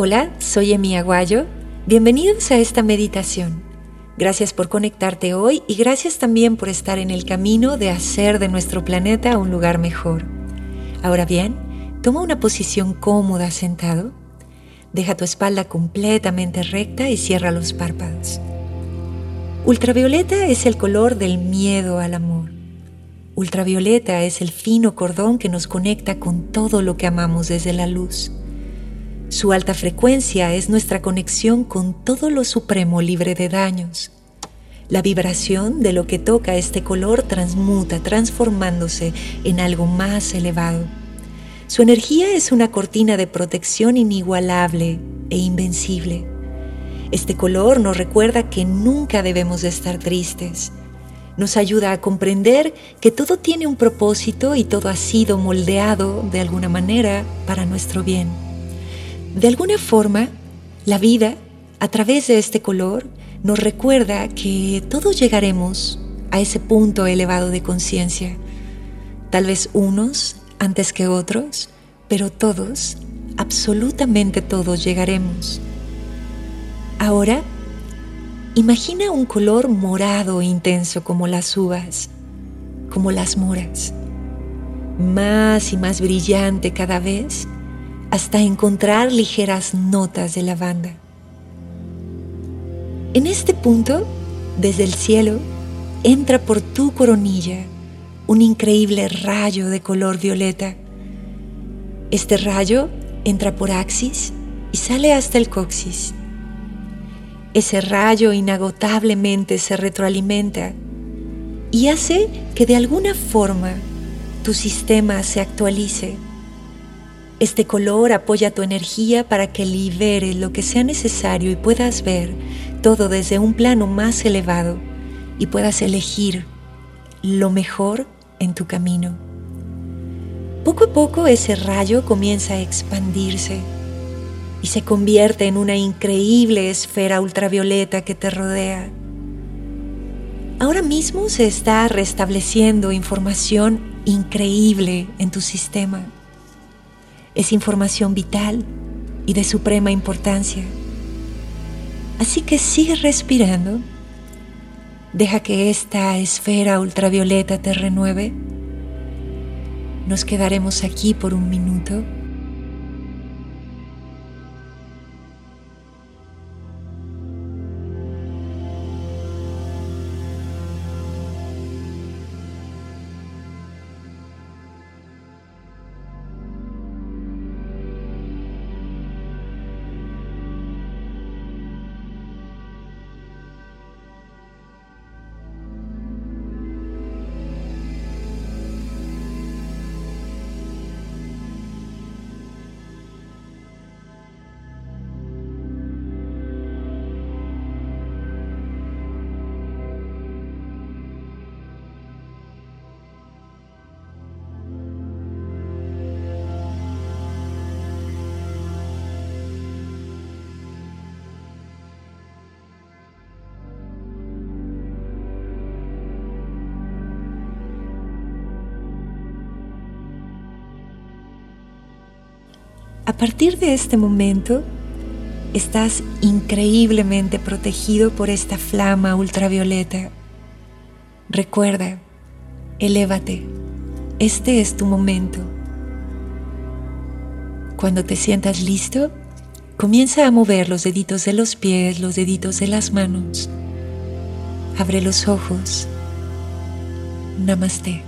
Hola, soy Emi Aguayo. Bienvenidos a esta meditación. Gracias por conectarte hoy y gracias también por estar en el camino de hacer de nuestro planeta un lugar mejor. Ahora bien, toma una posición cómoda sentado. Deja tu espalda completamente recta y cierra los párpados. Ultravioleta es el color del miedo al amor. Ultravioleta es el fino cordón que nos conecta con todo lo que amamos desde la luz. Su alta frecuencia es nuestra conexión con todo lo supremo libre de daños. La vibración de lo que toca este color transmuta, transformándose en algo más elevado. Su energía es una cortina de protección inigualable e invencible. Este color nos recuerda que nunca debemos de estar tristes. Nos ayuda a comprender que todo tiene un propósito y todo ha sido moldeado de alguna manera para nuestro bien. De alguna forma, la vida, a través de este color, nos recuerda que todos llegaremos a ese punto elevado de conciencia. Tal vez unos antes que otros, pero todos, absolutamente todos llegaremos. Ahora, imagina un color morado intenso como las uvas, como las moras, más y más brillante cada vez hasta encontrar ligeras notas de lavanda. En este punto, desde el cielo, entra por tu coronilla un increíble rayo de color violeta. Este rayo entra por axis y sale hasta el coxis. Ese rayo inagotablemente se retroalimenta y hace que de alguna forma tu sistema se actualice este color apoya tu energía para que liberes lo que sea necesario y puedas ver todo desde un plano más elevado y puedas elegir lo mejor en tu camino. Poco a poco ese rayo comienza a expandirse y se convierte en una increíble esfera ultravioleta que te rodea. Ahora mismo se está restableciendo información increíble en tu sistema es información vital y de suprema importancia. Así que sigue respirando. Deja que esta esfera ultravioleta te renueve. Nos quedaremos aquí por un minuto. A partir de este momento, estás increíblemente protegido por esta flama ultravioleta. Recuerda, elévate. Este es tu momento. Cuando te sientas listo, comienza a mover los deditos de los pies, los deditos de las manos. Abre los ojos. Namaste.